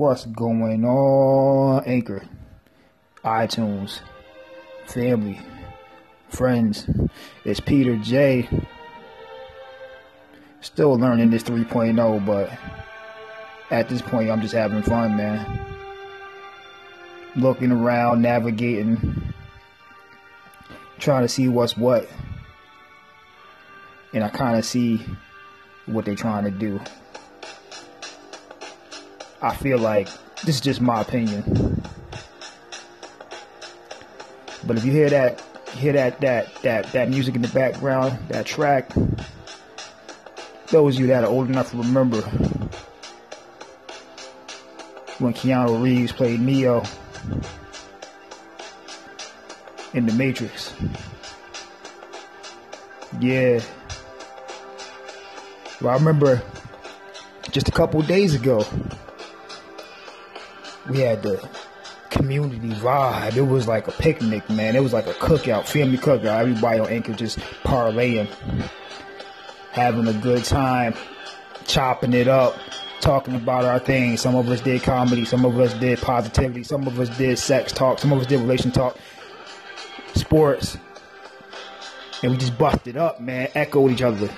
What's going on, Anchor, iTunes, family, friends? It's Peter J. Still learning this 3.0, but at this point, I'm just having fun, man. Looking around, navigating, trying to see what's what. And I kind of see what they're trying to do. I feel like this is just my opinion. But if you hear that, hear that that that that music in the background, that track, those of you that are old enough to remember when Keanu Reeves played Neo in The Matrix. Yeah. Well, I remember just a couple days ago, we had the community vibe. It was like a picnic, man. It was like a cookout, family cookout. Everybody on Anchor just parlaying, having a good time, chopping it up, talking about our things. Some of us did comedy, some of us did positivity, some of us did sex talk, some of us did relation talk, sports. And we just busted up, man. Echoed each other,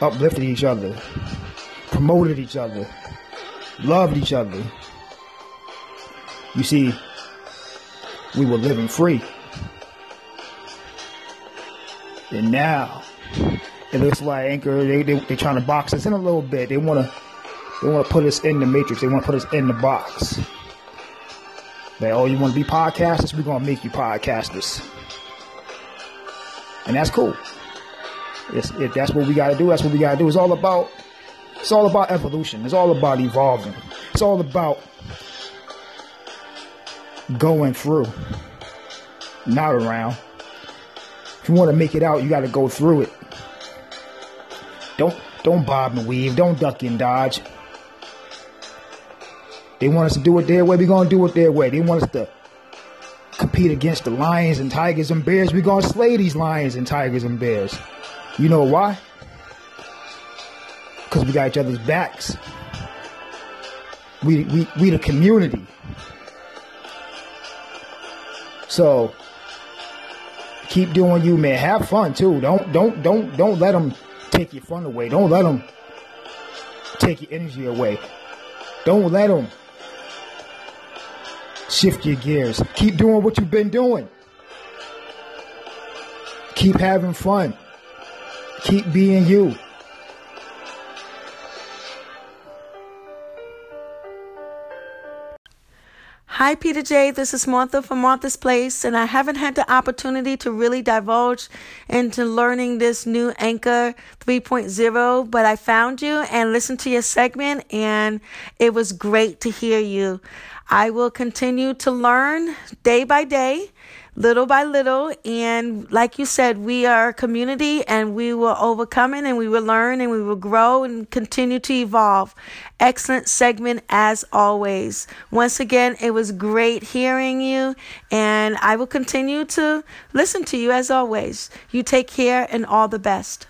uplifted each other, promoted each other, loved each other. You see, we were living free. And now, it looks like Anchor, they, they, they're trying to box us in a little bit. They want to they want to put us in the matrix. They want to put us in the box. Like, oh, you want to be podcasters? We're going to make you podcasters. And that's cool. It's, if that's what we got to do, that's what we got to do. It's all about, it's all about evolution. It's all about evolving. It's all about going through, not around. If you want to make it out, you got to go through it. Don't don't bob and weave. Don't duck and dodge. They want us to do it their way. We're gonna do it their way. They want us to compete against the lions and tigers and bears. We're gonna slay these lions and tigers and bears. You know why? Because we got each other's backs. We we we the community. So keep doing you, man. Have fun too. Don't don't don't don't let them take your fun away. Don't let them take your energy away. Don't let them shift your gears. Keep doing what you've been doing. Keep having fun. Keep being you. Hi, Peter J. This is Martha from Martha's Place, and I haven't had the opportunity to really divulge into learning this new Anchor 3.0, but I found you and listened to your segment, and it was great to hear you. I will continue to learn day by day little by little. And like you said, we are a community and we will overcome it and we will learn and we will grow and continue to evolve. Excellent segment as always. Once again, it was great hearing you and I will continue to listen to you as always. You take care and all the best.